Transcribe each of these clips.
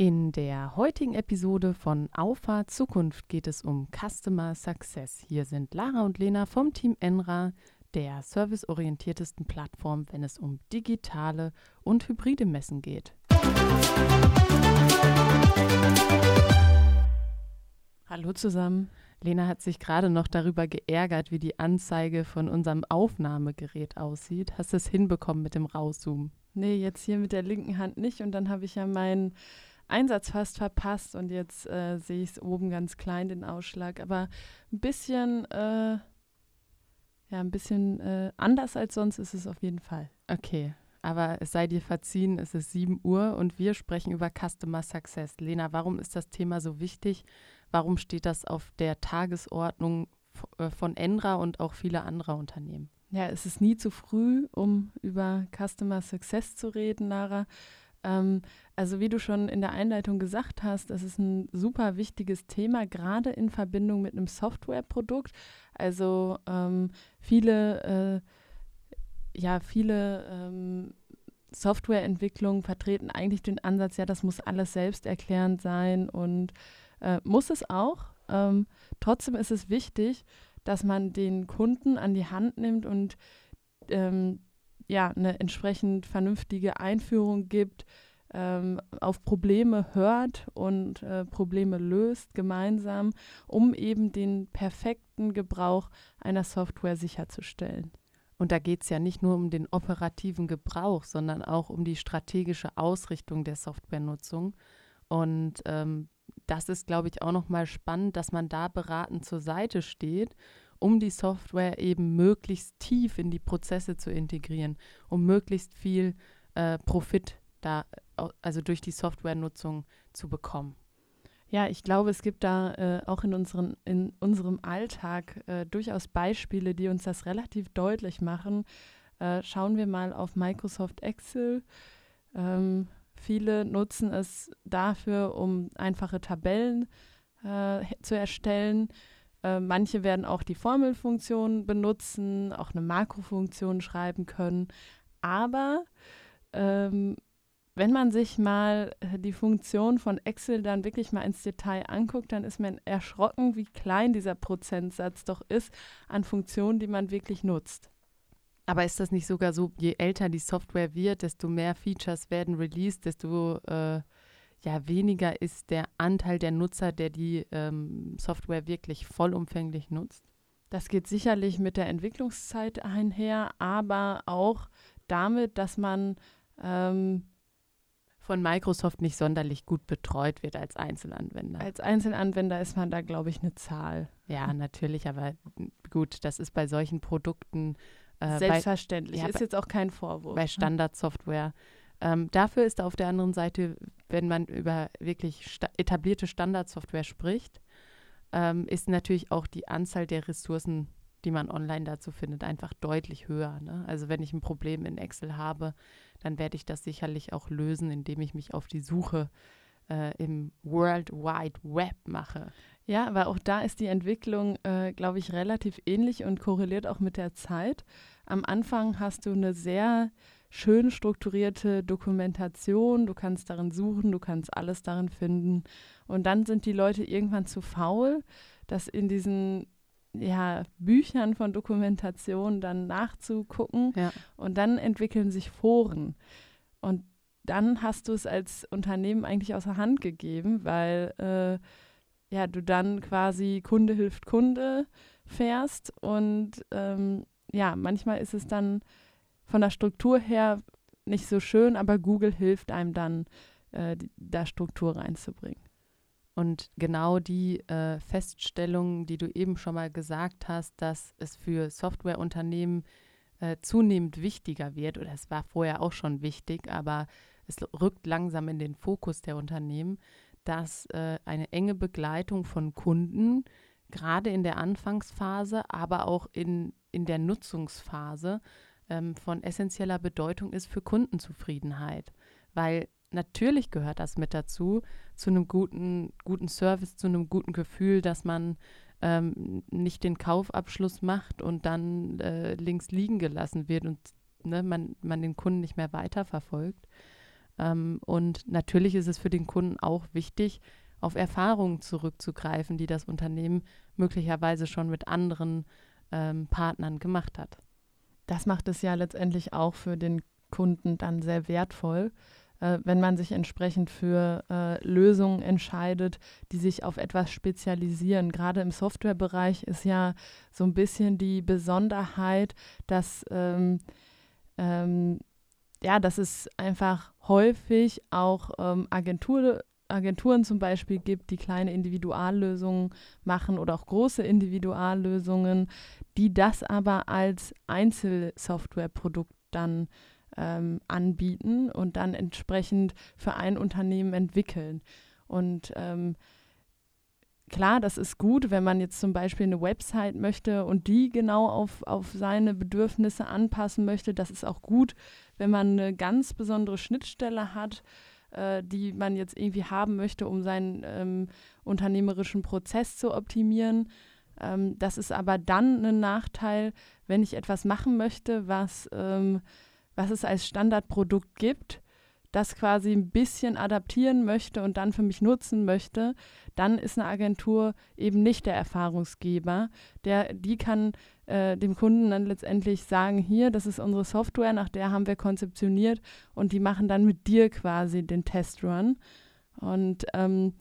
In der heutigen Episode von Auffahrt Zukunft geht es um Customer Success. Hier sind Lara und Lena vom Team Enra, der serviceorientiertesten Plattform, wenn es um digitale und hybride Messen geht. Hallo zusammen. Lena hat sich gerade noch darüber geärgert, wie die Anzeige von unserem Aufnahmegerät aussieht. Hast du es hinbekommen mit dem Rauszoomen? Nee, jetzt hier mit der linken Hand nicht. Und dann habe ich ja meinen Einsatz fast verpasst und jetzt äh, sehe ich es oben ganz klein, den Ausschlag. Aber ein bisschen, äh, ja, ein bisschen äh, anders als sonst ist es auf jeden Fall. Okay, aber es sei dir verziehen, es ist 7 Uhr und wir sprechen über Customer Success. Lena, warum ist das Thema so wichtig? Warum steht das auf der Tagesordnung äh, von Enra und auch vieler anderer Unternehmen? Ja, es ist nie zu früh, um über Customer Success zu reden, Lara. Ähm, also wie du schon in der Einleitung gesagt hast, das ist ein super wichtiges Thema, gerade in Verbindung mit einem Softwareprodukt. Also ähm, viele, äh, ja, viele ähm, Softwareentwicklungen vertreten eigentlich den Ansatz, ja, das muss alles selbsterklärend sein und äh, muss es auch. Ähm, trotzdem ist es wichtig, dass man den Kunden an die Hand nimmt und ähm, ja, eine entsprechend vernünftige Einführung gibt, ähm, auf Probleme hört und äh, Probleme löst gemeinsam, um eben den perfekten Gebrauch einer Software sicherzustellen. Und da geht es ja nicht nur um den operativen Gebrauch, sondern auch um die strategische Ausrichtung der Softwarenutzung. Und ähm, das ist, glaube ich, auch nochmal spannend, dass man da beratend zur Seite steht um die Software eben möglichst tief in die Prozesse zu integrieren, um möglichst viel äh, Profit da, also durch die Softwarenutzung zu bekommen. Ja, ich glaube, es gibt da äh, auch in, unseren, in unserem Alltag äh, durchaus Beispiele, die uns das relativ deutlich machen. Äh, schauen wir mal auf Microsoft Excel. Ähm, viele nutzen es dafür, um einfache Tabellen äh, zu erstellen. Äh, manche werden auch die Formelfunktion benutzen, auch eine Makrofunktion schreiben können. Aber ähm, wenn man sich mal äh, die Funktion von Excel dann wirklich mal ins Detail anguckt, dann ist man erschrocken, wie klein dieser Prozentsatz doch ist an Funktionen, die man wirklich nutzt. Aber ist das nicht sogar so, je älter die Software wird, desto mehr Features werden released, desto äh, ja, weniger ist der Anteil der Nutzer, der die ähm, Software wirklich vollumfänglich nutzt? Das geht sicherlich mit der Entwicklungszeit einher, aber auch damit, dass man ähm, von Microsoft nicht sonderlich gut betreut wird als Einzelanwender. Als Einzelanwender ist man da, glaube ich, eine Zahl. Ja, natürlich, aber gut, das ist bei solchen Produkten. Äh, Selbstverständlich, bei, ja, ist jetzt auch kein Vorwurf. Bei Standardsoftware ähm, dafür ist auf der anderen Seite, wenn man über wirklich sta etablierte Standardsoftware spricht, ähm, ist natürlich auch die Anzahl der Ressourcen, die man online dazu findet, einfach deutlich höher. Ne? Also wenn ich ein Problem in Excel habe, dann werde ich das sicherlich auch lösen, indem ich mich auf die Suche äh, im World Wide Web mache. Ja, aber auch da ist die Entwicklung, äh, glaube ich, relativ ähnlich und korreliert auch mit der Zeit. Am Anfang hast du eine sehr schön strukturierte Dokumentation. Du kannst darin suchen, du kannst alles darin finden. Und dann sind die Leute irgendwann zu faul, das in diesen ja, Büchern von Dokumentation dann nachzugucken. Ja. Und dann entwickeln sich Foren. Und dann hast du es als Unternehmen eigentlich außer Hand gegeben, weil äh, ja, du dann quasi Kunde hilft Kunde fährst. Und ähm, ja, manchmal ist es dann von der Struktur her nicht so schön, aber Google hilft einem dann, äh, da Struktur reinzubringen. Und genau die äh, Feststellung, die du eben schon mal gesagt hast, dass es für Softwareunternehmen äh, zunehmend wichtiger wird, oder es war vorher auch schon wichtig, aber es rückt langsam in den Fokus der Unternehmen, dass äh, eine enge Begleitung von Kunden, gerade in der Anfangsphase, aber auch in, in der Nutzungsphase, ähm, von essentieller Bedeutung ist für Kundenzufriedenheit. Weil natürlich gehört das mit dazu, zu einem guten, guten Service, zu einem guten Gefühl, dass man ähm, nicht den Kaufabschluss macht und dann äh, links liegen gelassen wird und ne, man, man den Kunden nicht mehr weiterverfolgt. Ähm, und natürlich ist es für den Kunden auch wichtig, auf Erfahrungen zurückzugreifen, die das Unternehmen möglicherweise schon mit anderen ähm, Partnern gemacht hat. Das macht es ja letztendlich auch für den Kunden dann sehr wertvoll, äh, wenn man sich entsprechend für äh, Lösungen entscheidet, die sich auf etwas spezialisieren. Gerade im Softwarebereich ist ja so ein bisschen die Besonderheit, dass ähm, ähm, ja, dass es einfach häufig auch ähm, Agentur, Agenturen zum Beispiel gibt, die kleine Individuallösungen machen oder auch große Individuallösungen, die das aber als Einzelsoftwareprodukt dann ähm, anbieten und dann entsprechend für ein Unternehmen entwickeln. Und ähm, klar, das ist gut, wenn man jetzt zum Beispiel eine Website möchte und die genau auf, auf seine Bedürfnisse anpassen möchte. Das ist auch gut, wenn man eine ganz besondere Schnittstelle hat, äh, die man jetzt irgendwie haben möchte, um seinen ähm, unternehmerischen Prozess zu optimieren. Ähm, das ist aber dann ein Nachteil, wenn ich etwas machen möchte, was, ähm, was es als Standardprodukt gibt das quasi ein bisschen adaptieren möchte und dann für mich nutzen möchte, dann ist eine Agentur eben nicht der Erfahrungsgeber. Der, die kann äh, dem Kunden dann letztendlich sagen, hier, das ist unsere Software, nach der haben wir konzeptioniert und die machen dann mit dir quasi den Testrun. Und ähm,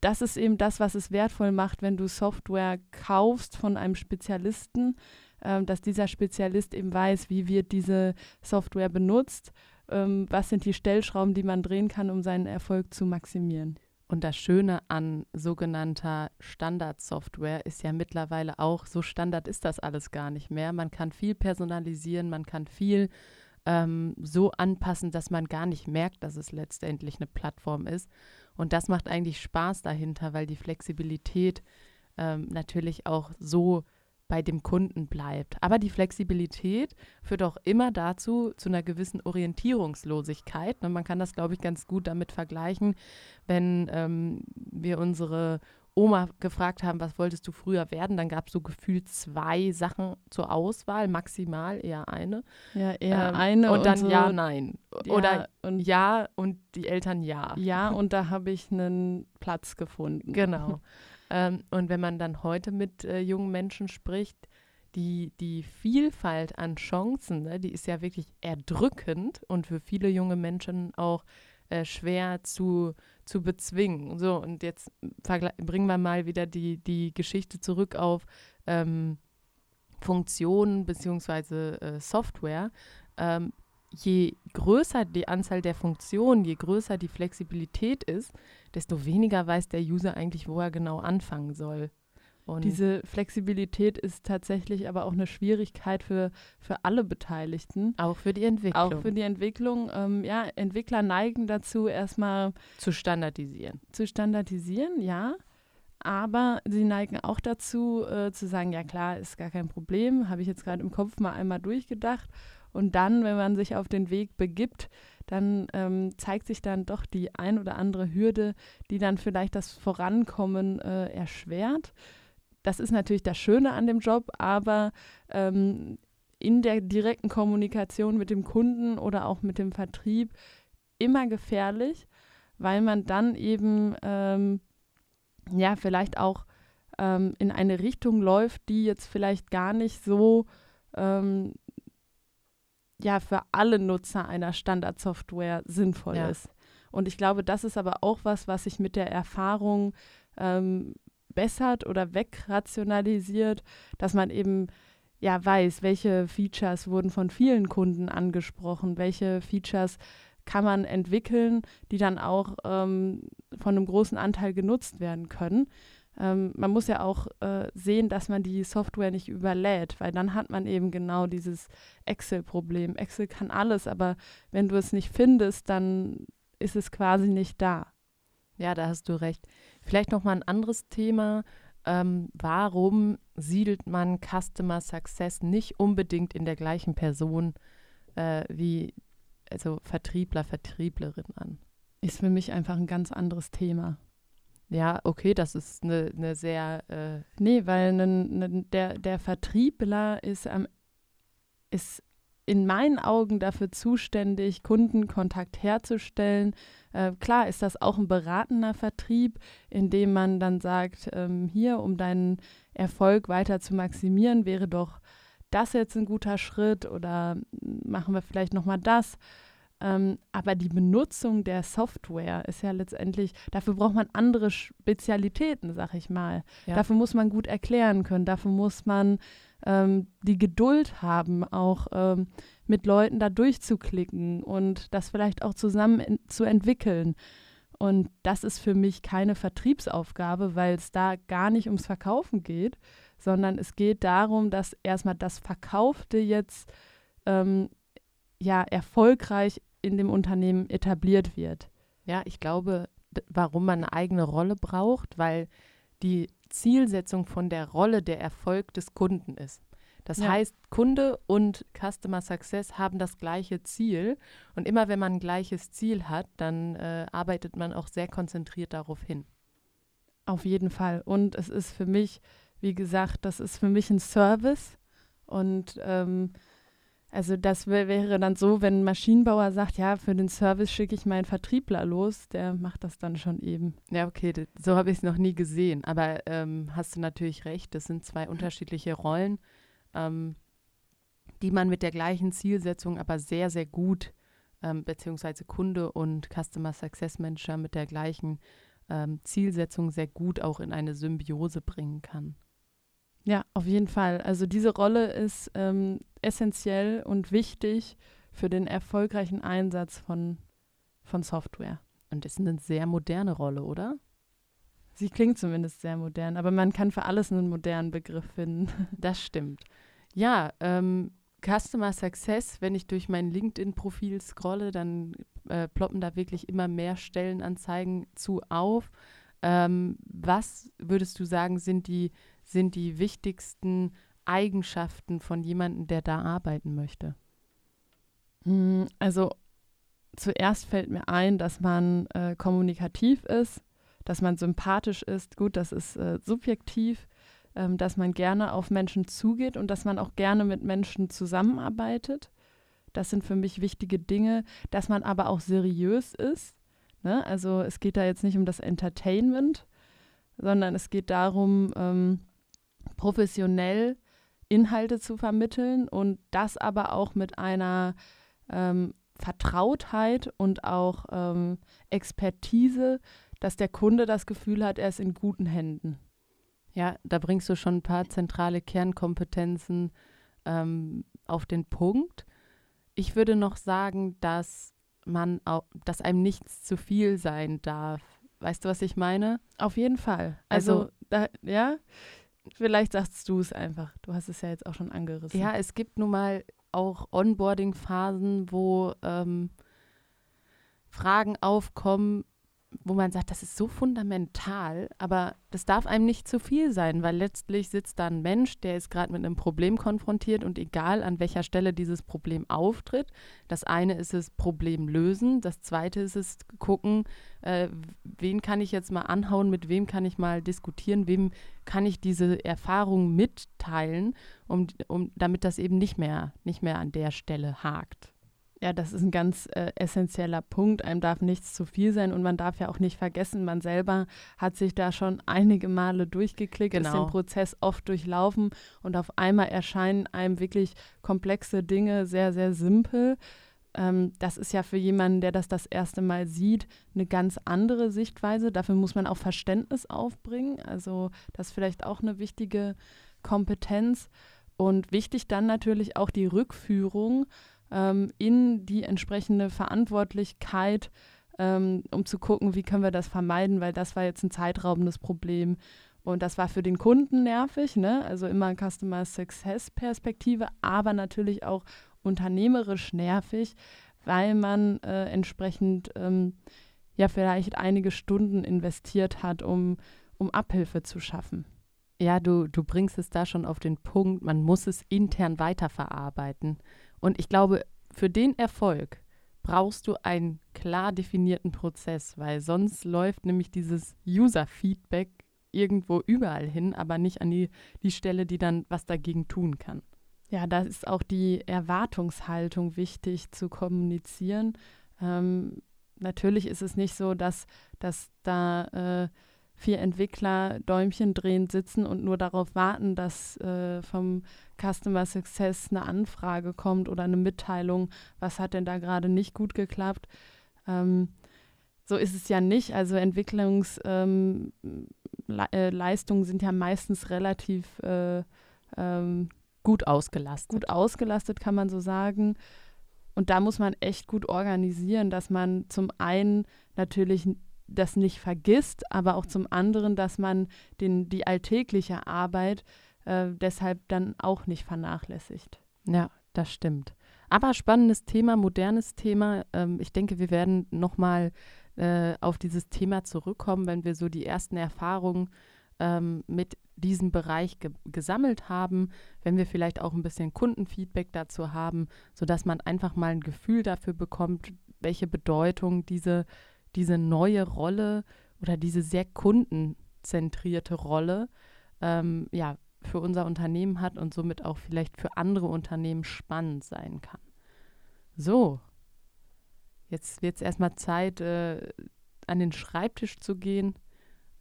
das ist eben das, was es wertvoll macht, wenn du Software kaufst von einem Spezialisten, äh, dass dieser Spezialist eben weiß, wie wird diese Software benutzt ähm, was sind die Stellschrauben, die man drehen kann, um seinen Erfolg zu maximieren. Und das Schöne an sogenannter Standardsoftware ist ja mittlerweile auch, so Standard ist das alles gar nicht mehr. Man kann viel personalisieren, man kann viel ähm, so anpassen, dass man gar nicht merkt, dass es letztendlich eine Plattform ist. Und das macht eigentlich Spaß dahinter, weil die Flexibilität ähm, natürlich auch so bei dem Kunden bleibt. Aber die Flexibilität führt auch immer dazu, zu einer gewissen Orientierungslosigkeit. Und man kann das, glaube ich, ganz gut damit vergleichen, wenn ähm, wir unsere Oma gefragt haben, was wolltest du früher werden, dann gab es so gefühlt zwei Sachen zur Auswahl, maximal eher eine. Ja, eher ähm, eine. Und, und dann so ja, nein. Ja, Oder und ja und die Eltern ja. Ja, und da habe ich einen Platz gefunden. Genau. Ähm, und wenn man dann heute mit äh, jungen Menschen spricht, die, die Vielfalt an Chancen, ne, die ist ja wirklich erdrückend und für viele junge Menschen auch äh, schwer zu, zu bezwingen. So, und jetzt bringen wir mal wieder die, die Geschichte zurück auf ähm, Funktionen bzw. Äh, Software. Ähm, je größer die Anzahl der Funktionen, je größer die Flexibilität ist, desto weniger weiß der User eigentlich, wo er genau anfangen soll. Und Diese Flexibilität ist tatsächlich aber auch eine Schwierigkeit für, für alle Beteiligten. Auch für die Entwicklung. Auch für die Entwicklung. Ähm, ja, Entwickler neigen dazu, erstmal zu standardisieren. Zu standardisieren, ja. Aber sie neigen auch dazu, äh, zu sagen, ja klar, ist gar kein Problem, habe ich jetzt gerade im Kopf mal einmal durchgedacht. Und dann, wenn man sich auf den Weg begibt, dann ähm, zeigt sich dann doch die ein oder andere Hürde, die dann vielleicht das Vorankommen äh, erschwert. Das ist natürlich das Schöne an dem Job, aber ähm, in der direkten Kommunikation mit dem Kunden oder auch mit dem Vertrieb immer gefährlich, weil man dann eben ähm, ja vielleicht auch ähm, in eine Richtung läuft, die jetzt vielleicht gar nicht so ähm, ja für alle Nutzer einer Standardsoftware sinnvoll ja. ist. Und ich glaube, das ist aber auch was, was sich mit der Erfahrung ähm, bessert oder wegrationalisiert, dass man eben ja weiß, welche Features wurden von vielen Kunden angesprochen, welche Features kann man entwickeln, die dann auch ähm, von einem großen Anteil genutzt werden können. Ähm, man muss ja auch äh, sehen, dass man die Software nicht überlädt, weil dann hat man eben genau dieses Excel-Problem. Excel kann alles, aber wenn du es nicht findest, dann ist es quasi nicht da. Ja, da hast du recht. Vielleicht noch mal ein anderes Thema. Ähm, warum siedelt man Customer Success nicht unbedingt in der gleichen Person äh, wie also Vertriebler, Vertrieblerin an? Ist für mich einfach ein ganz anderes Thema. Ja, okay, das ist eine, eine sehr. Äh nee, weil ne, ne, der, der Vertriebler ist, ähm, ist in meinen Augen dafür zuständig, Kundenkontakt herzustellen. Äh, klar ist das auch ein beratender Vertrieb, in dem man dann sagt, ähm, hier, um deinen Erfolg weiter zu maximieren, wäre doch das jetzt ein guter Schritt oder machen wir vielleicht nochmal das. Ähm, aber die Benutzung der Software ist ja letztendlich, dafür braucht man andere Spezialitäten, sag ich mal. Ja. Dafür muss man gut erklären können, dafür muss man ähm, die Geduld haben, auch ähm, mit Leuten da durchzuklicken und das vielleicht auch zusammen in, zu entwickeln. Und das ist für mich keine Vertriebsaufgabe, weil es da gar nicht ums Verkaufen geht, sondern es geht darum, dass erstmal das Verkaufte jetzt ähm, ja erfolgreich in dem Unternehmen etabliert wird. Ja, ich glaube, warum man eine eigene Rolle braucht, weil die Zielsetzung von der Rolle der Erfolg des Kunden ist. Das ja. heißt, Kunde und Customer Success haben das gleiche Ziel. Und immer wenn man ein gleiches Ziel hat, dann äh, arbeitet man auch sehr konzentriert darauf hin. Auf jeden Fall. Und es ist für mich, wie gesagt, das ist für mich ein Service. Und ähm, also das wäre dann so, wenn ein Maschinenbauer sagt, ja, für den Service schicke ich meinen Vertriebler los, der macht das dann schon eben. Ja, okay, so habe ich es noch nie gesehen. Aber ähm, hast du natürlich recht, das sind zwei unterschiedliche Rollen, ähm, die man mit der gleichen Zielsetzung aber sehr, sehr gut, ähm, beziehungsweise Kunde und Customer Success Manager mit der gleichen ähm, Zielsetzung sehr gut auch in eine Symbiose bringen kann. Ja, auf jeden Fall. Also diese Rolle ist ähm, essentiell und wichtig für den erfolgreichen Einsatz von, von Software. Und ist eine sehr moderne Rolle, oder? Sie klingt zumindest sehr modern, aber man kann für alles einen modernen Begriff finden. Das stimmt. Ja, ähm, Customer Success, wenn ich durch mein LinkedIn-Profil scrolle, dann äh, ploppen da wirklich immer mehr Stellenanzeigen zu auf. Ähm, was würdest du sagen, sind die sind die wichtigsten Eigenschaften von jemandem, der da arbeiten möchte? Hm, also zuerst fällt mir ein, dass man äh, kommunikativ ist, dass man sympathisch ist. Gut, das ist äh, subjektiv, ähm, dass man gerne auf Menschen zugeht und dass man auch gerne mit Menschen zusammenarbeitet. Das sind für mich wichtige Dinge, dass man aber auch seriös ist. Ne? Also es geht da jetzt nicht um das Entertainment, sondern es geht darum, ähm, professionell Inhalte zu vermitteln und das aber auch mit einer ähm, Vertrautheit und auch ähm, Expertise, dass der Kunde das Gefühl hat, er ist in guten Händen. Ja, da bringst du schon ein paar zentrale Kernkompetenzen ähm, auf den Punkt. Ich würde noch sagen, dass man auch, dass einem nichts zu viel sein darf. Weißt du, was ich meine? Auf jeden Fall. Also, also da, ja, Vielleicht sagst du es einfach. Du hast es ja jetzt auch schon angerissen. Ja, es gibt nun mal auch Onboarding-Phasen, wo ähm, Fragen aufkommen, wo man sagt, das ist so fundamental, aber das darf einem nicht zu viel sein, weil letztlich sitzt da ein Mensch, der ist gerade mit einem Problem konfrontiert und egal an welcher Stelle dieses Problem auftritt, das eine ist es Problem lösen, das zweite ist es gucken, äh, wen kann ich jetzt mal anhauen, mit wem kann ich mal diskutieren, wem kann ich diese Erfahrung mitteilen, um, um, damit das eben nicht mehr, nicht mehr an der Stelle hakt. Ja, das ist ein ganz äh, essentieller Punkt. Einem darf nichts zu viel sein und man darf ja auch nicht vergessen, man selber hat sich da schon einige Male durchgeklickt, genau. ist den Prozess oft durchlaufen und auf einmal erscheinen einem wirklich komplexe Dinge sehr, sehr simpel. Ähm, das ist ja für jemanden, der das das erste Mal sieht, eine ganz andere Sichtweise. Dafür muss man auch Verständnis aufbringen. Also das ist vielleicht auch eine wichtige Kompetenz. Und wichtig dann natürlich auch die Rückführung ähm, in die entsprechende Verantwortlichkeit, ähm, um zu gucken, wie können wir das vermeiden, weil das war jetzt ein zeitraubendes Problem. Und das war für den Kunden nervig, ne? also immer Customer Success Perspektive, aber natürlich auch unternehmerisch nervig, weil man äh, entsprechend ähm, ja vielleicht einige Stunden investiert hat, um, um Abhilfe zu schaffen. Ja, du, du bringst es da schon auf den Punkt, man muss es intern weiterverarbeiten. Und ich glaube, für den Erfolg brauchst du einen klar definierten Prozess, weil sonst läuft nämlich dieses User-Feedback irgendwo überall hin, aber nicht an die, die Stelle, die dann was dagegen tun kann. Ja, da ist auch die Erwartungshaltung wichtig zu kommunizieren. Ähm, natürlich ist es nicht so, dass, dass da äh, vier Entwickler Däumchen drehend sitzen und nur darauf warten, dass äh, vom Customer Success eine Anfrage kommt oder eine Mitteilung, was hat denn da gerade nicht gut geklappt. Ähm, so ist es ja nicht. Also Entwicklungsleistungen ähm, äh, sind ja meistens relativ äh, ähm, gut ausgelastet. Gut ausgelastet, kann man so sagen. Und da muss man echt gut organisieren, dass man zum einen natürlich das nicht vergisst, aber auch zum anderen, dass man den, die alltägliche Arbeit äh, deshalb dann auch nicht vernachlässigt. Ja, das stimmt. Aber spannendes Thema, modernes Thema. Ähm, ich denke, wir werden nochmal äh, auf dieses Thema zurückkommen, wenn wir so die ersten Erfahrungen ähm, mit diesem Bereich ge gesammelt haben, wenn wir vielleicht auch ein bisschen Kundenfeedback dazu haben, sodass man einfach mal ein Gefühl dafür bekommt, welche Bedeutung diese, diese neue Rolle oder diese sehr kundenzentrierte Rolle ähm, ja, für unser Unternehmen hat und somit auch vielleicht für andere Unternehmen spannend sein kann. So, jetzt wird es erstmal Zeit, äh, an den Schreibtisch zu gehen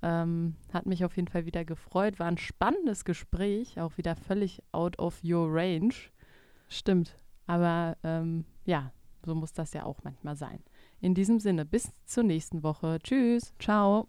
ähm, hat mich auf jeden Fall wieder gefreut. War ein spannendes Gespräch, auch wieder völlig out of your range. Stimmt. Aber ähm, ja, so muss das ja auch manchmal sein. In diesem Sinne, bis zur nächsten Woche. Tschüss. Ciao.